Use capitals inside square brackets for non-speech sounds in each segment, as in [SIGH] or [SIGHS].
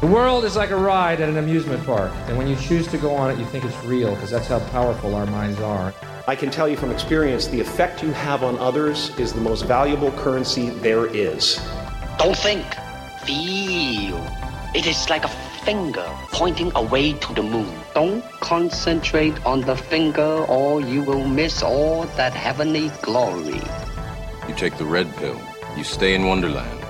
The world is like a ride at an amusement park, and when you choose to go on it, you think it's real because that's how powerful our minds are. I can tell you from experience the effect you have on others is the most valuable currency there is. Don't think, feel. It is like a finger pointing away to the moon. Don't concentrate on the finger or you will miss all that heavenly glory. You take the red pill, you stay in Wonderland,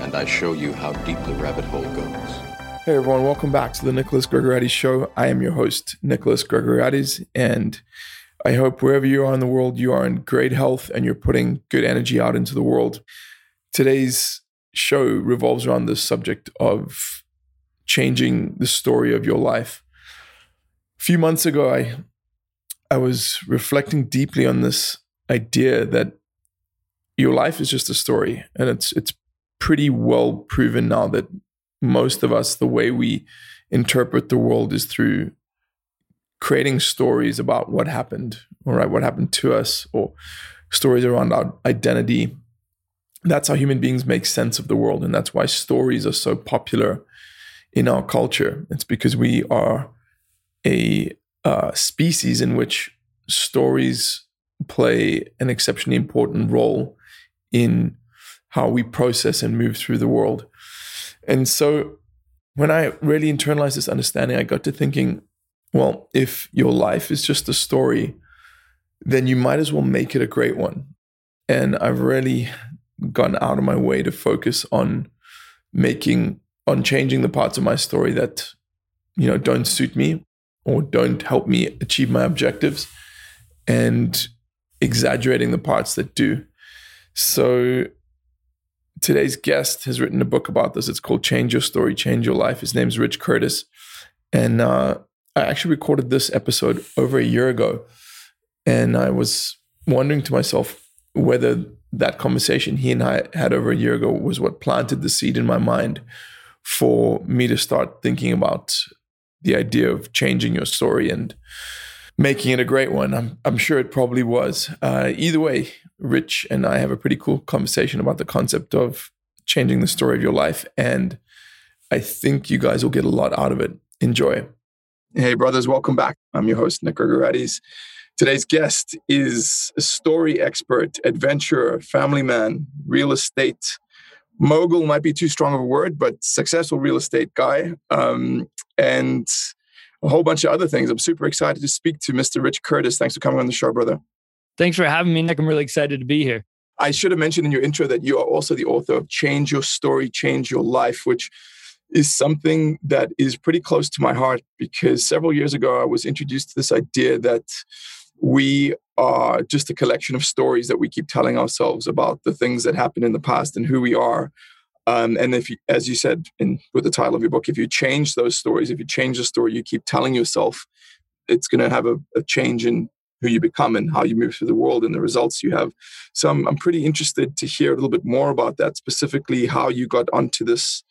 and I show you how deep the rabbit hole goes. Hey everyone, welcome back to the Nicholas Gregoriades Show. I am your host, Nicholas Gregoriades, and I hope wherever you are in the world, you are in great health and you're putting good energy out into the world. Today's show revolves around the subject of changing the story of your life. A few months ago, I I was reflecting deeply on this idea that your life is just a story, and it's it's pretty well proven now that most of us, the way we interpret the world is through creating stories about what happened, all right, what happened to us, or stories around our identity. That's how human beings make sense of the world. And that's why stories are so popular in our culture. It's because we are a uh, species in which stories play an exceptionally important role in how we process and move through the world. And so when I really internalized this understanding, I got to thinking, well, if your life is just a story, then you might as well make it a great one. And I've really gone out of my way to focus on making, on changing the parts of my story that, you know, don't suit me or don't help me achieve my objectives and exaggerating the parts that do. So today's guest has written a book about this. It's called Change Your Story, Change Your Life. His name's Rich Curtis. And uh, I actually recorded this episode over a year ago. And I was wondering to myself whether that conversation he and I had over a year ago was what planted the seed in my mind for me to start thinking about the idea of changing your story and making it a great one. I'm, I'm sure it probably was. Uh, either way, Rich and I have a pretty cool conversation about the concept of changing the story of your life. And I think you guys will get a lot out of it. Enjoy. Hey, brothers, welcome back. I'm your host, Nick Gregoriades. Today's guest is a story expert, adventurer, family man, real estate mogul might be too strong of a word, but successful real estate guy. Um, and a whole bunch of other things. I'm super excited to speak to Mr. Rich Curtis. Thanks for coming on the show, brother. Thanks for having me, Nick. I'm really excited to be here. I should have mentioned in your intro that you are also the author of Change Your Story, Change Your Life, which is something that is pretty close to my heart because several years ago I was introduced to this idea that we are just a collection of stories that we keep telling ourselves about the things that happened in the past and who we are um, and if you, as you said in with the title of your book, if you change those stories, if you change the story you keep telling yourself, it's going to have a, a, change in who you become and how you move through the world and the results you have. So I'm, I'm pretty interested to hear a little bit more about that, specifically how you got onto this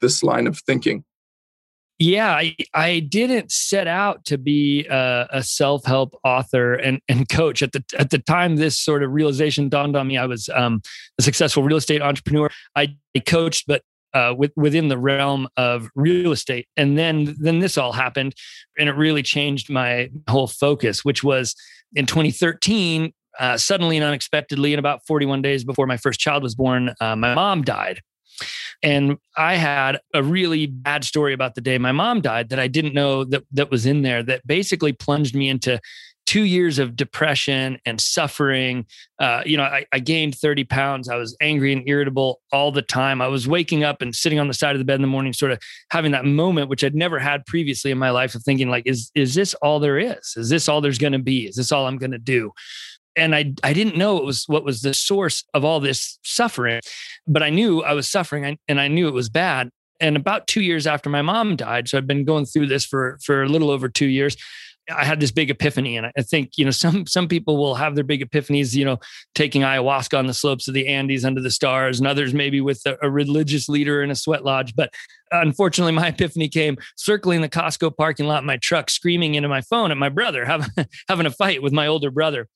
this line of thinking yeah I, I didn't set out to be a, a, self-help author and, and coach. At the at the time this sort of realization dawned on me i was um, a successful real estate entrepreneur. I coached but uh, with, within the realm of real estate. And then then this all happened and it really changed my whole focus which was in 2013 uh, suddenly and unexpectedly in about 41 days before my first child was born uh, my mom died and I had a really bad story about the day my mom died that I didn't know that that was in there that basically plunged me into two years of depression and suffering. Uh, you know, I, I, gained 30 pounds. I was angry and irritable all the time. I was waking up and sitting on the side of the bed in the morning, sort of having that moment, which I'd never had previously in my life of thinking like, is, is this all there is? Is this all there's going to be? Is this all I'm going to do? And I I didn't know it was what was the source of all this suffering, but I knew I was suffering and I knew it was bad. And about two years after my mom died, so I've been going through this for for a little over two years. I had this big epiphany, and I think you know some some people will have their big epiphanies, you know, taking ayahuasca on the slopes of the Andes under the stars, and others maybe with a, a religious leader in a sweat lodge. But unfortunately, my [LAUGHS] epiphany came circling the Costco parking lot in my truck, screaming into my phone at my brother, having [LAUGHS] having a fight with my older brother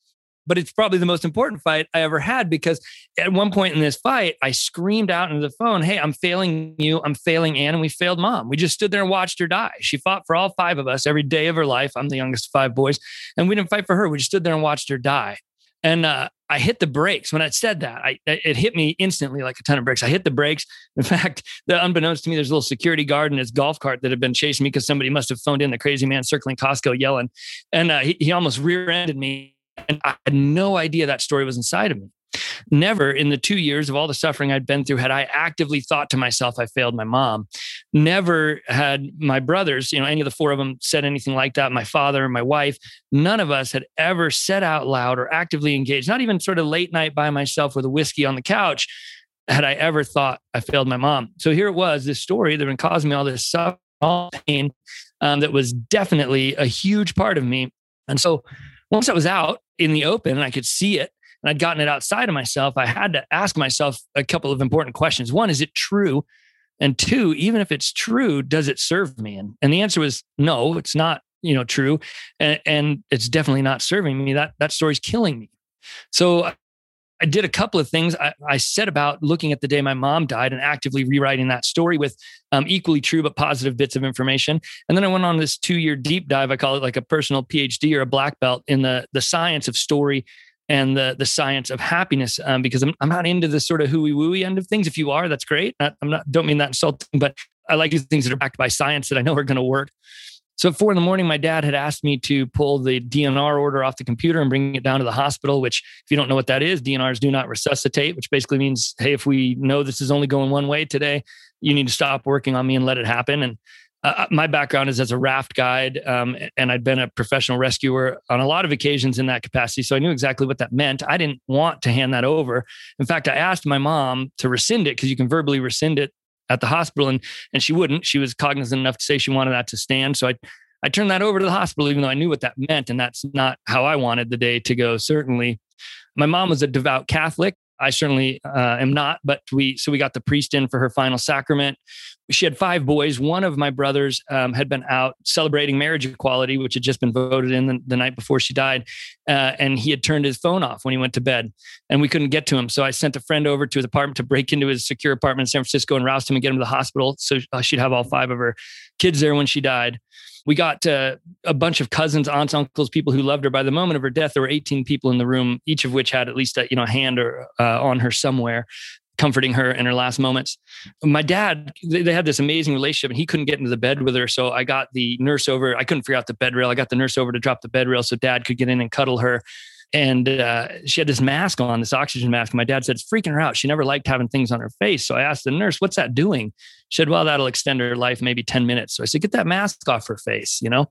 but it's probably the most important fight I ever had because at one point in this fight, I screamed out into the phone, Hey, I'm failing you. I'm failing Ann. And we failed mom. We just stood there and watched her die. She fought for all five of us every day of her life. I'm the youngest of five boys. And we didn't fight for her. We just stood there and watched her die. And uh, I hit the brakes when I said that. I it hit me instantly like a ton of bricks. I hit the brakes. In [LAUGHS] fact, the unbeknownst to me, there's a little security guard in his golf cart that had been chasing me because somebody must have phoned in the crazy man circling Costco yelling, and uh, he, he almost rear-ended me and I had no idea that story was inside of me. Never in the two years of all the suffering I'd been through had I actively thought to myself, I failed my mom. Never had my brothers, you know, any of the four of them said anything like that. My father, and my wife, none of us had ever said out loud or actively engaged, not even sort of late night by myself with a whiskey on the couch, had I ever thought I failed my mom. So here it was, this story that had been causing me all this suffering, all pain um, that was definitely a huge part of me. And so once I was out in the open and I could see it and I'd gotten it outside of myself, I had to ask myself a couple of important questions. One, is it true? And two, even if it's true, does it serve me? And, and the answer was no, it's not, you know, true. And, and it's definitely not serving me. That that story's killing me. So I did a couple of things. I, I, set about looking at the day my mom died and actively rewriting that story with um, equally true but positive bits of information. And then I went on this two year deep dive. I call it like a personal PhD or a black belt in the the science of story and the the science of happiness um, because I'm, I'm not into the sort of hooey wooey end of things. If you are, that's great. I'm not don't mean that insulting, but I like these things that are backed by science that I know are going to work. So at four in the morning, my dad had asked me to pull the DNR order off the computer and bring it down to the hospital, which, if you don't know what that is, DNRs do not resuscitate, which basically means, hey, if we know this is only going one way today, you need to stop working on me and let it happen. And uh, uh my background is as a raft guide, um, and I'd been a professional rescuer on a lot of occasions in that capacity. So I knew exactly what that meant. I didn't want to hand that over. In fact, I asked my mom to rescind it because you can verbally rescind it at the hospital and and she wouldn't. She was cognizant enough to say she wanted that to stand. So i i turned that over to the hospital even though i knew what that meant and that's not how i wanted the day to go certainly. My mom was a devout catholic I certainly uh, am not, but we so we got the priest in for her final sacrament. She had five boys. One of my brothers um, had been out celebrating marriage equality, which had just been voted in the, the night before she died, uh, and he had turned his phone off when he went to bed, and we couldn't get to him. So I sent a friend over to his apartment to break into his secure apartment in San Francisco and roust him and get him to the hospital, so uh, she'd have all five of her kids there when she died we got uh, a bunch of cousins, aunts, uncles, people who loved her. By the moment of her death, there were 18 people in the room, each of which had at least a you know hand or uh, on her somewhere, comforting her in her last moments. My dad, they, had this amazing relationship, and he couldn't get into the bed with her, so I got the nurse over. I couldn't figure out the bed rail. I got the nurse over to drop the bed rail so dad could get in and cuddle her and uh, she had this mask on, this oxygen mask. My dad said it's freaking her out. She never liked having things on her face. So I asked the nurse, "What's that doing?" She said, "Well, that'll extend her life maybe ten minutes." So I said, "Get that mask off her face," you know.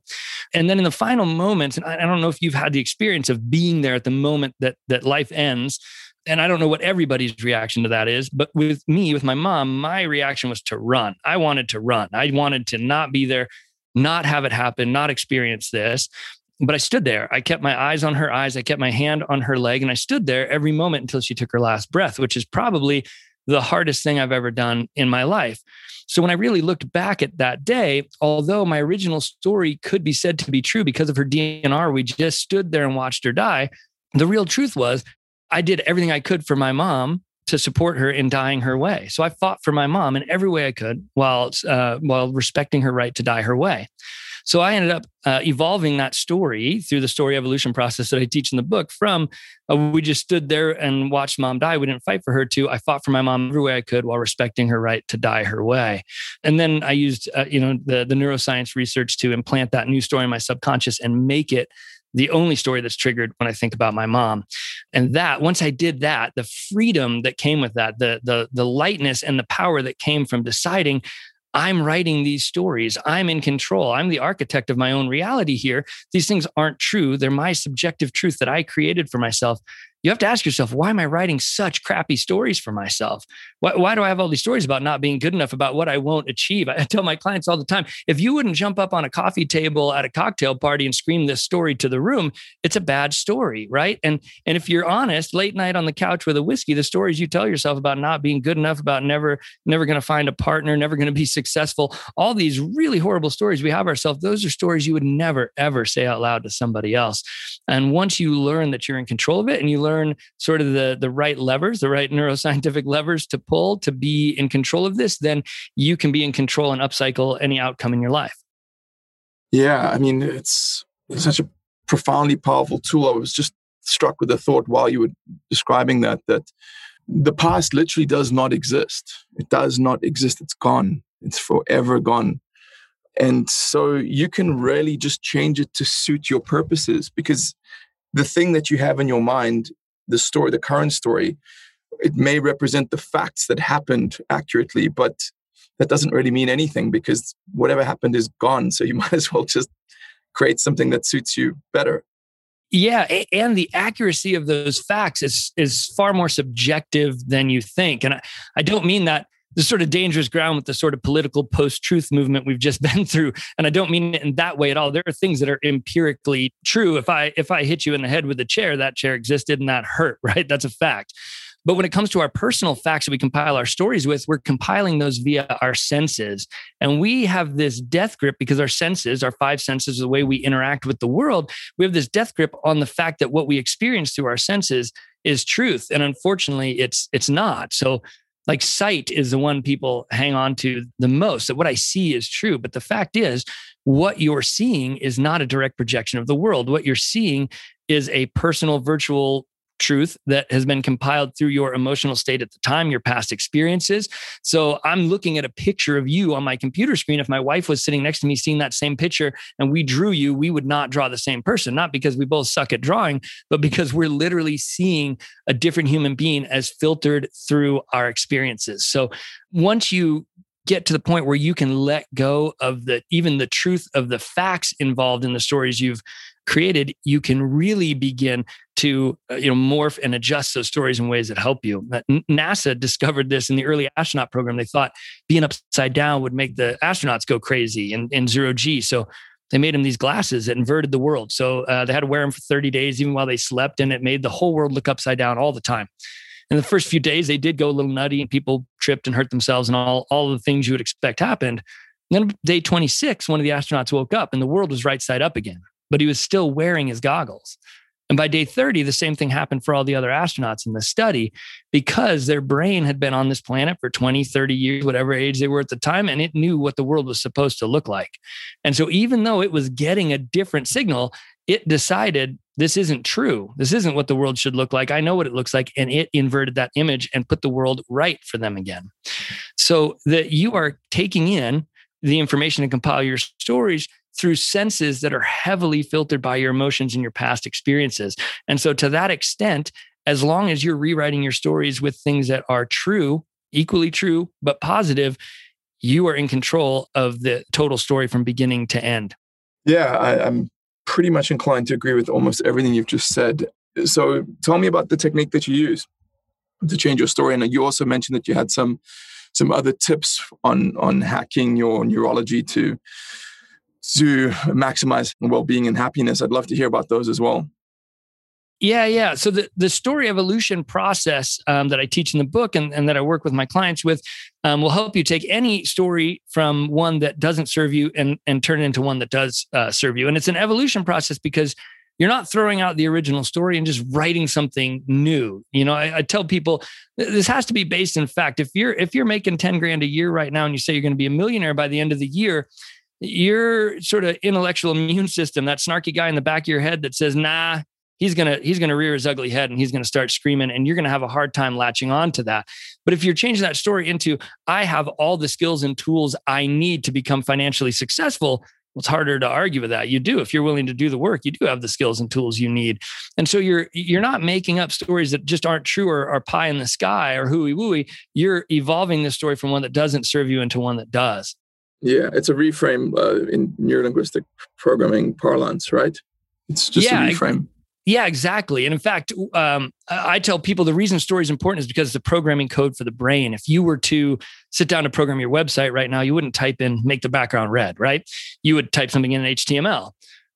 And then in the final moments, and I don't know if you've had the experience of being there at the moment that that life ends. And I don't know what everybody's reaction to that is, but with me, with my mom, my reaction was to run. I wanted to run. I wanted to not be there, not have it happen, not experience this but I stood there. I kept my eyes on her eyes. I kept my hand on her leg, and I stood there every moment until she took her last breath, which is probably the hardest thing I've ever done in my life. So when I really looked back at that day, although my original story could be said to be true because of her DNR, we just stood there and watched her die. The real truth was I did everything I could for my mom to support her in dying her way. So I fought for my mom in every way I could while uh, while respecting her right to die her way. So I ended up uh, evolving that story through the story evolution process that I teach in the book from uh, we just stood there and watched mom die. We didn't fight for her to I fought for my mom every way I could while respecting her right to die her way. And then I used, uh, you know, the, the neuroscience research to implant that new story in my subconscious and make it the only story that's triggered when I think about my mom. And that once I did that, the freedom that came with that, the the the lightness and the power that came from deciding I'm writing these stories. I'm in control. I'm the architect of my own reality here. These things aren't true. They're my subjective truth that I created for myself. You have to ask yourself, why am I writing such crappy stories for myself? Why, why, do I have all these stories about not being good enough, about what I won't achieve? I tell my clients all the time if you wouldn't jump up on a coffee table at a cocktail party and scream this story to the room, it's a bad story, right? And, and if you're honest, late night on the couch with a whiskey, the stories you tell yourself about not being good enough, about never, never going to find a partner, never going to be [LAUGHS] successful, all these really horrible stories we have ourselves, those are stories you would never, ever say out loud to somebody else. And once you learn that you're in control of it and you learn sort of the, the right levers, the right neuroscientific levers to pull to be in control of this, then you can be in control and upcycle any outcome in your life. Yeah, I mean, it's, it's such a profoundly powerful tool. I was just struck with the thought while you were describing that that the past literally does not exist. It does not exist. It's gone. It's forever gone. And so you can really just change it to suit your purposes because the thing that you have in your mind, the story, the current story, it may represent the facts that happened accurately, but that doesn't really mean anything because whatever happened is gone. So you [LAUGHS] might as well just create something that suits you better. Yeah, and the accuracy of those facts is is far more subjective than you think. And I, I don't mean that the sort of dangerous ground with the sort of political post-truth movement we've just [LAUGHS] been through and i don't mean it in that way at all there are things that are empirically true if i if i hit you in the head with a chair that chair existed and that hurt [LAUGHS] right that's a fact but when it comes to our personal facts that we compile our stories with, we're compiling those via our senses. And we have this death grip because our senses, our five senses, the way we interact with the world, we have this death grip on the fact that what we experience through our senses is truth. And unfortunately, it's it's not. So like sight is the one people hang on to the most that what i see is true. But the fact is what you're seeing is not a direct projection of the world. What you're seeing is a personal virtual truth that has been compiled through your emotional state at the time, your past experiences. So I'm looking at a picture of you on my computer screen. If my wife was sitting next to me seeing that same picture and we drew you, we would not draw the same person, not because we both suck at drawing, but because we're literally seeing a different human being as filtered through our experiences. So once you get to the point where you can let go of the even the truth of the facts involved in the stories you've created, you can really begin to uh, you know morph and adjust those stories in ways that help you. NASA discovered this in the early astronaut program. They thought being upside down would make the astronauts go crazy in, in zero G. So they made them these glasses that inverted the world. So uh, they had to wear them for 30 days, even while they slept, and it made the whole world look upside down all the time. In the first few days, they did go a little nutty, and people tripped and hurt themselves, and all all the things you would expect happened. Then day 26, one of the astronauts woke up, and the world was right side up again but he was still wearing his goggles. And by day 30, the same thing happened for all the other astronauts in the study because their brain had been on this planet for 20, 30 years, whatever age they were at the time, and it knew what the world was supposed to look like. And so, even though it was getting a different signal, it decided this isn't true. This isn't what the world should look like. I know what it looks like. And it inverted that image and put the world right for them again. So that you are taking in the information to compile your stories through senses that are heavily filtered by your emotions and your past experiences. And so, to that extent, as long as you're rewriting your stories with things that are true, equally true, but positive, you are in control of the total story from beginning to end. Yeah, I, am pretty much inclined to agree with almost everything you've just said. So, tell me about the technique that you use to change your story. And you also mentioned that you had some some other tips on on hacking your neurology to to maximize well-being and happiness. I'd love to hear about those as well. Yeah yeah. So the, the story evolution process um, that i teach in the book and, and that i work with my clients with um, will help you take any story from one that doesn't serve you and, and turn it into one that does uh, serve you. And it's an evolution process because you're not throwing out the original story and just writing something new. You know I, I, tell people this has to be based in fact. If you're if you're making 10 grand a year right now and you say you're going to be a millionaire by the end of the year your sort of intellectual immune system, that snarky guy in the back of your head that says, nah, he's gonna he's gonna rear his ugly head and he's gonna start screaming and you're gonna have a hard time latching on to that. But if you're changing that story into i have all the skills and tools i need to become financially successful well, it's harder to argue with that. You do. If you're willing to do the work you do have the skills and tools you need. And so you're you're not making up stories that just aren't true or are pie in the sky or hooey wooey. You're evolving the story from one that doesn't serve you into one that does yeah, it's a reframe uh, in neurolinguistic programming parlance, right? It's just yeah, a reframe. Yeah, exactly. And in fact, um, I tell people the reason story is important is because it's a programming code for the brain. If you were to sit down to program your website right now, you wouldn't type in make the background red, right? You would type something in HTML.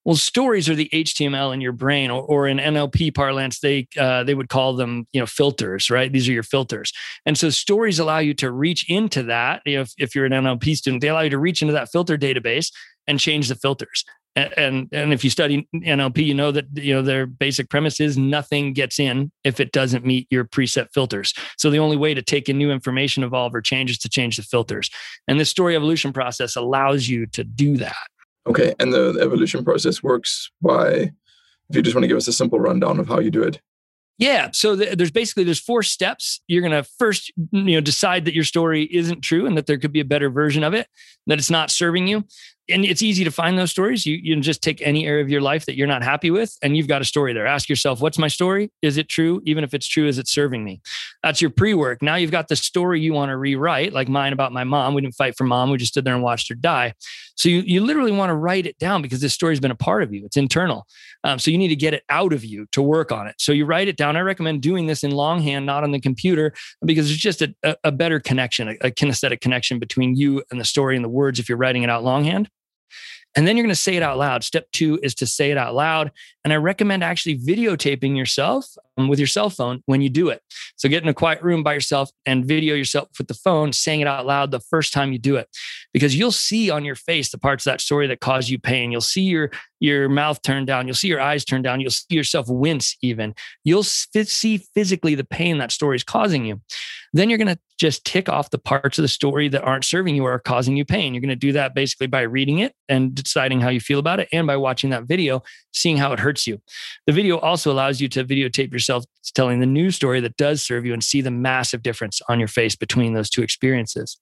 Well, stories are the HTML in your brain, or, or in NLP parlance, they uh, they would call them, you know, filters, right? These are your filters, and so stories allow you to reach into that. You know, if, if you're an NLP student, they allow you to reach into that filter database and change the filters and and if you study NLP, you know that you know their basic premise is nothing gets in if it doesn't meet your preset filters. So the only way to take in new information, evolve, or change is to change the filters. And this story evolution process allows you to do that. Okay, and the evolution process works by. If you just want to give us a simple rundown of how you do it. Yeah. So th- there's basically there's four steps. You're gonna first you know decide that your story isn't true and that there could be a better version of it, that it's not serving you and it's easy to find those stories. You, you just take any area of your life that you're not happy with, and you've got a story there. Ask yourself, what's my story? Is it true? Even if it's true, is it serving me? That's your pre work. Now you've got the story you want to rewrite, like mine about my mom. We didn't fight for mom. We just stood there and watched her die. So you, you literally want to write it down because this story's been a part of you. It's internal. Um, so you need to get it out of you to work on it. So you write it down. I recommend doing this in longhand, not on the computer, because it's just a, a better connection, a, a kinesthetic connection between you and the story and the words if you're writing it out longhand. And then you're going to say it out loud. Step two is to say it out loud. And I recommend actually videotaping yourself um, with your cell phone when you do it. So get in a quiet room by yourself and video yourself with the phone, saying it out loud the first time you do it, because you'll see on your face the parts of that story that cause you pain. You'll see your your mouth turn down. You'll see your eyes turn down. You'll see yourself wince. Even you'll see physically the pain that story is causing you. Then you're going to just tick off the parts of the story that aren't serving you or are causing you pain. You're going to do that basically by reading it and deciding how you feel about it, and by watching that video, seeing how it hurts you. The video also allows you to videotape yourself telling the new story that does serve you and see the massive difference on your face between those two experiences.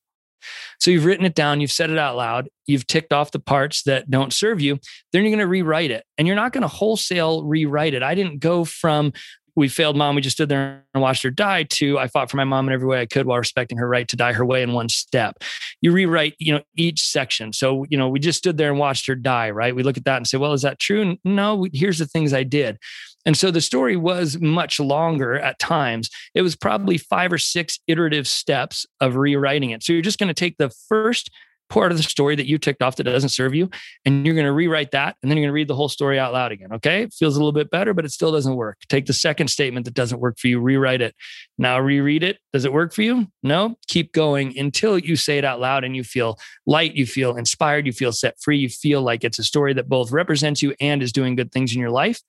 So you've written it down, you've said it out loud, you've ticked off the parts that don't serve you. Then you're going to rewrite it. And you're not going to wholesale rewrite it. I didn't go from we failed mom. We just stood there and watched her die. To I fought for my mom in every way I could while respecting her right to die her way in one step. You rewrite, you know, each section. So you know, we just stood there and watched her die. Right? We look at that and say, well, is that true? No. Here's the things I did. And so the story was much longer at times. It was probably five or six iterative steps of rewriting it. So you're just going to take the first part of the story that you ticked off that doesn't serve you. And you're going to rewrite that. And then you're going to read the whole story out loud again. Okay. It feels a little bit better, but it still doesn't work. Take the second statement that doesn't work for you, rewrite it. Now reread it. Does it work for you? No. Keep going until you say it out loud and you feel light, you feel inspired, you feel set free, you feel like it's a story that both represents you and is doing good things in your life.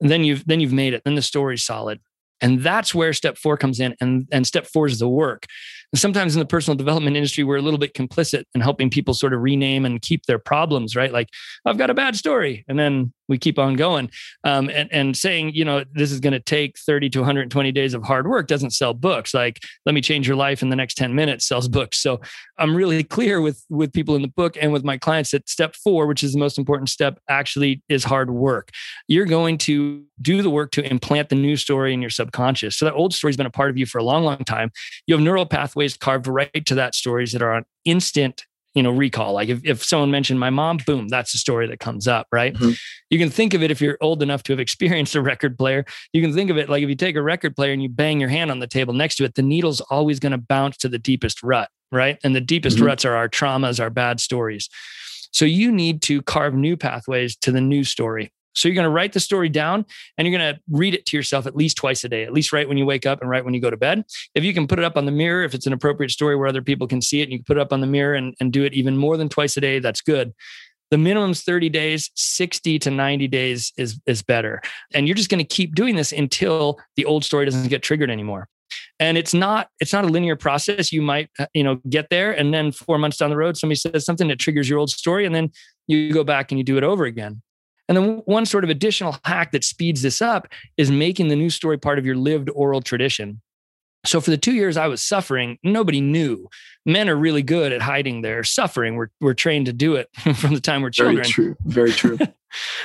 And then you've then you've made it. Then the story's solid. And that's where step four comes in. And, and step four is the work. And sometimes in the personal development industry, we're a little bit complicit in helping people sort of rename and keep their problems, right? Like, I've got a bad story. And then we keep on going. Um, and, and saying, you know, this is going to take 30 to 120 days of hard work doesn't sell books. Like, let me change your life in the next 10 minutes sells books. So I'm really clear with, with people in the book and with my clients that step four, which is the most important step, actually is hard work. You're going to do the work to implant the new story in your subconscious. So that old story has been a part of you for a long, long time. You have neural pathways carved right to that stories that are on instant you know recall. Like if, if someone mentioned my mom boom that's the story that comes up right? Mm-hmm. you can think of it if you're old enough to have experienced a record player you can think of it like if you take a record player and you bang your hand on the table next to it the needle's always going to bounce to the deepest rut right? And the deepest mm-hmm. ruts are our traumas our bad stories. So you need to carve new pathways to the new story so you're going to write the story down and you're going to read it to yourself at least twice a day, at least right when you wake up and right when you go to bed. If you can put it up on the mirror, if it's an appropriate story where other people can see it and you can put it up on the mirror and, and do it even more than twice a day, that's good. The minimum's 30 days, 60 to 90 days is, is better. And you're just going to keep doing this until the old story doesn't get triggered anymore and it's not it's not a linear process you might uh, you know get there and then four months down the road somebody says something that triggers your old story and then you go back and you do it over again and then one sort of additional hack that speeds this up is making the news story part of your lived oral tradition. So for the two years I was suffering, nobody knew. Men are really good at hiding their suffering. We're, we're trained to do it [LAUGHS] from the time we're children. Very true. Very true. [LAUGHS]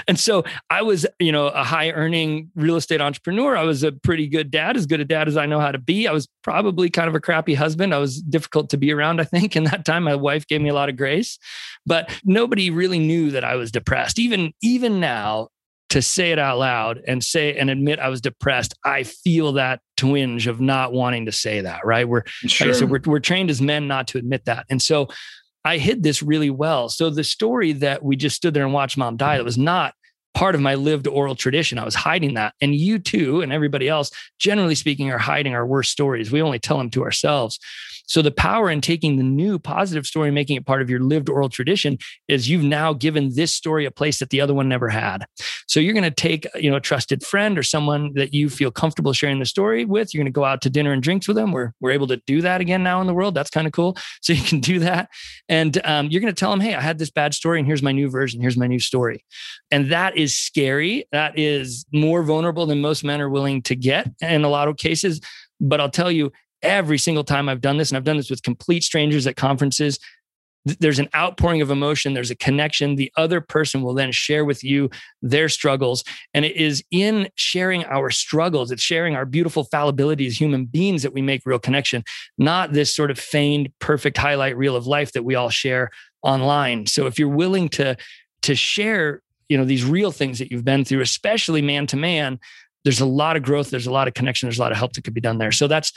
and so I was, you know, a high earning real estate entrepreneur. I was a pretty good dad, as good a dad as I know how to be. I was probably kind of a crappy husband. I was difficult to be around, I think. In that time, my wife gave me a lot of grace, but nobody really knew that I was depressed. Even, even now, to say it out loud and say and admit I was depressed, I feel that twinge of not wanting to say that, right? We're sure. like I said, we're, we're trained as men not to admit that. And so I hid this really well. So the story that we just stood there and watched mom die, that was not part of my lived oral tradition. I was hiding that. And you too, and everybody else, generally speaking, are hiding our worst stories. We only tell them to ourselves. So the power in taking the new positive story and making it part of your lived oral tradition is you've now given this story a place that the other one never had. So you're going to take, you know, a trusted friend or someone that you feel comfortable sharing the story with. You're going to go out to dinner and drinks with them. We're, we're able to do that again now in the world. That's kind of cool. [LAUGHS] So you can do that. And um, you're going to tell them, hey, I had this bad story and here's my new version. Here's my new story. And that is scary. That is more vulnerable than most men are willing to get in a lot of cases. But I'll tell you, every single time I've done this, and I've done this with complete strangers at conferences, there's an outpouring of emotion there's a connection the other person will then share with you their struggles and it is in sharing our struggles it's sharing our beautiful fallibility as human beings that we make real connection not this sort of feigned perfect highlight reel of life that we all share online. So if you're willing to to share you know these real things that you've been through especially man to man there's a lot of growth there's a lot of connection there's a lot of help that could be done there. So that's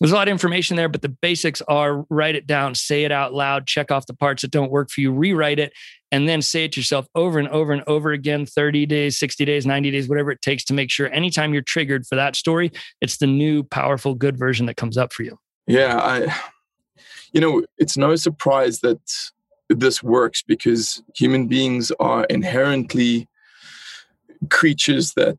there's a lot of information there, but the basics are write it down, say it out loud, check off the parts that don't work for you, rewrite it, and then say it to yourself over and over and over again 30 days, 60 days, 90 days, whatever it takes to make sure anytime you're triggered for that story, it's the new, powerful, good version that comes up for you. Yeah. I, you know, it's no surprise that this works because human beings are inherently creatures that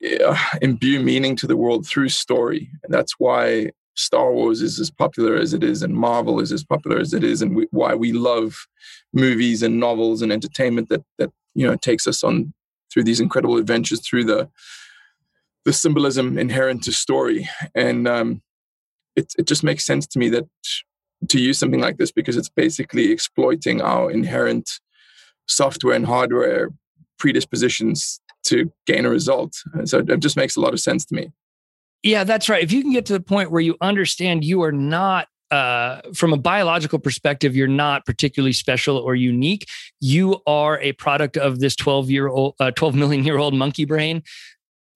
[SIGHS] imbue meaning to the world through story. And that's why Star Wars is as popular as it is, and Marvel is as popular as it is, and we, why we love movies and novels and entertainment that that you know takes us on through these incredible adventures through the the symbolism inherent to story. And um, it it just makes sense to me that to use something like this because it's basically exploiting our inherent software and hardware predispositions to gain a result. So it just makes a lot of sense to me. Yeah, that's right. If you can get to the point where you understand you are not uh, from a biological perspective, you're not particularly special or unique. You are a product of this 12 year old, uh, 12 million year old monkey brain.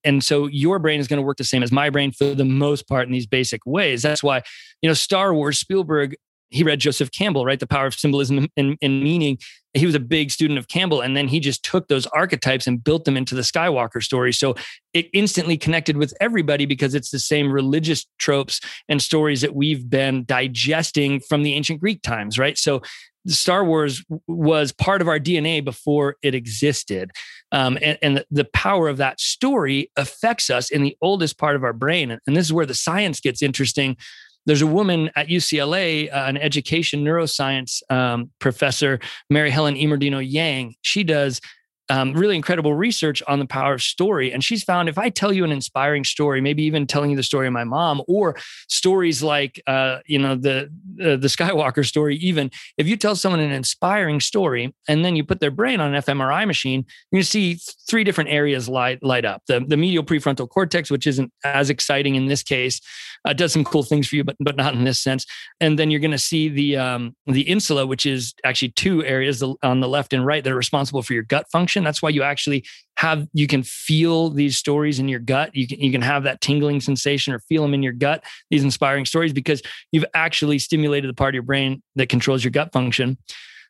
And so your brain is going to work the same as my brain for the most part in these basic ways. That's why, you know, Star Wars, Spielberg, he read Joseph Campbell, right? The power of symbolism and, and meaning he was a big student of Campbell. And then he just took those archetypes and built them into the Skywalker story. So it instantly connected with everybody because it's the same religious tropes and stories that we've been digesting from the ancient Greek times, right? So Star Wars was part of our DNA before it existed. Um, and, and the power of that story affects us in the oldest part of our brain. And this is where the science gets interesting there's a woman at UCLA, uh, an education neuroscience um, professor, Mary Helen Immordino Yang. She does um, really incredible research on the power of story. And she's found if I tell you an inspiring story, maybe even telling you the story of my mom, or stories like uh, you know the uh, the Skywalker story, even if you tell someone an inspiring story and then you put their brain on an fMRI machine, you see three different areas light light up. The the medial prefrontal cortex, which isn't as exciting in this case, uh, does some cool things for you, but but not in this sense. And then you're going to see the um, the insula, which is actually two areas on the left and right that are responsible for your gut function that's why you actually have you can feel these stories in your gut. You can you can have that tingling sensation or feel them in your gut. These inspiring stories because you've actually stimulated the part of your brain that controls your gut function.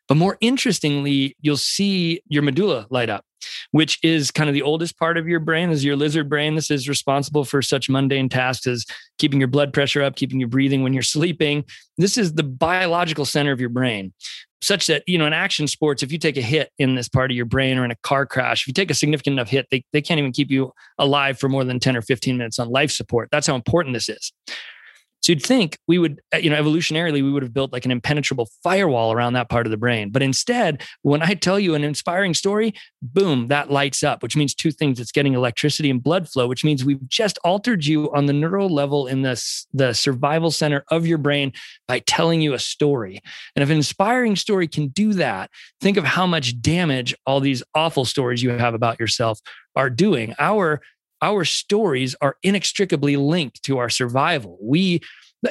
But more interestingly, you'll see your medulla light up, which is kind of the oldest part of your brain, is your lizard brain. This is responsible for such mundane tasks as keeping your blood pressure up, keeping you breathing when you're [LAUGHS] sleeping. This is the biological center of your brain such that you know in action sports if you take a hit in this part of your brain or in a car crash if you take a significant enough hit they, they can't even keep you alive for more than 10 or 15 minutes on life support. That's how important this is so you'd think we would, uh, you know, evolutionarily, we would have built like an impenetrable firewall around that part of the brain. But instead, when I tell you an inspiring story, boom, that lights up, which means two things. It's getting electricity and blood flow, which means we've just altered you on the neural level in the, the survival center of your brain by telling you a story. And if an inspiring story can do that, think of how much damage all these awful stories you have about yourself are doing. Our our stories are inextricably linked to our survival. We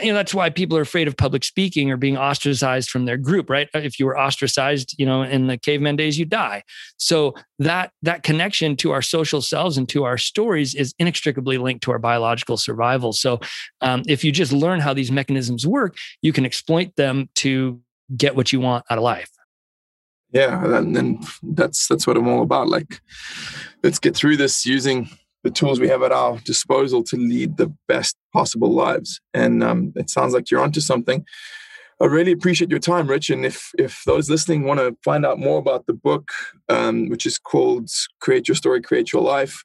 you know that's why people are afraid of public speaking or being ostracized from their group right? If you were ostracized you know in the caveman days you die. So that that connection to our social selves and to our stories is inextricably linked to our biological survival. So um, if you just learn how these mechanisms work you can exploit them to get what you want out of life. Yeah and then that's that's what i'm all about. Like let's get through this using the tools we have at our disposal to lead the best possible lives. And um, it sounds like you're onto something. I really appreciate your time, Rich. And if if those listening want to find out more about the book, um, which is called "Create Your Story, Create Your Life,"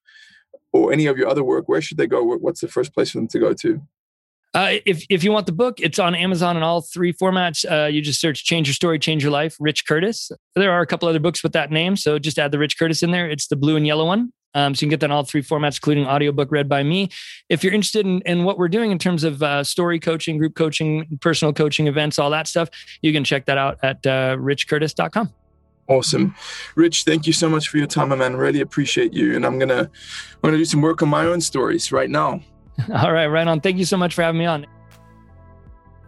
or any of your other work, where should they go? What's the first place for them to go to? Uh, if if you want the book, it's on Amazon in all three formats. Uh, you just search "Change Your Story, Change Your Life." Rich Curtis. There are a couple other books with that name, so just add the Rich Curtis in there. It's the blue and yellow one. Um, so you can get that in all three formats, including audiobook read by me. If you're interested in, in what we're doing in terms of uh, story coaching, group coaching, personal coaching events, all that stuff, you can check that out at uh, richcurtis.com. Awesome. Rich, thank you so much for your time, my man. Really appreciate you. And I'm gonna I'm gonna do some work on my own stories right now. [LAUGHS] all right, right on. Thank you so much for having me on.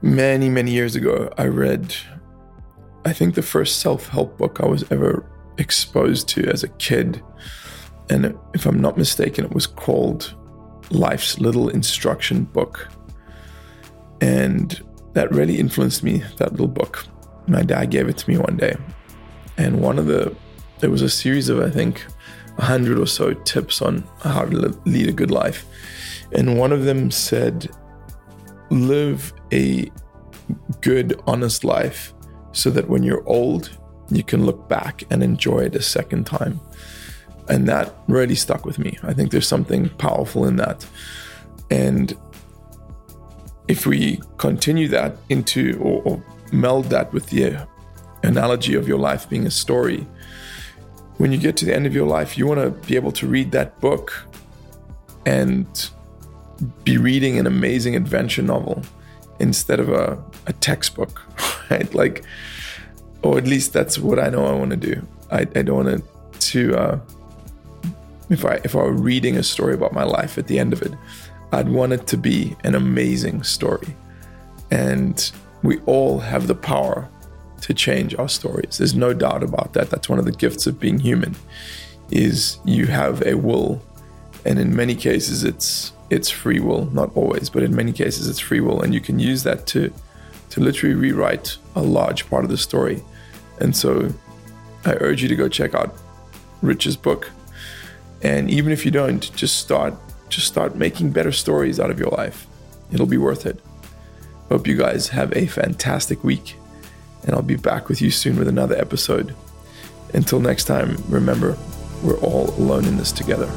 Many, many years ago, I read I think the first self-help book I was ever exposed to as a kid and if I'm not mistaken, it was called Life's Little Instruction Book. And that really influenced me, that little book. My dad gave it to me one day. And one of the, there was a series of, I think, a hundred or so tips on how to lead a good life. And one of them said, live a good, honest life so that when you're old, you can look back and enjoy it a second time. And that really stuck with me. I think there's something powerful in that. And if we continue that into or, or meld that with the analogy of your life being a story, when you get to the end of your life, you want to be able to read that book and be reading an amazing adventure novel instead of a, a textbook, [LAUGHS] right? Like, or at least that's what I know I want to do. I, I don't want to, to uh, if I if I were reading a story about my life at the end of it, I'd want it to be an amazing story. And we all have the power to change our stories. There's no doubt about that. That's one of the gifts of being human is you have a will and in many cases it's it's free will, not always, but in many cases it's free will and you can use that to to literally rewrite a large part of the story. And so I urge you to go check out Rich's book and even if you don't, just start just start making better stories out of your life. It'll be worth it. Hope you guys have a fantastic week, and I'll be back with you soon with another episode. Until next time, remember, we're all alone in this together.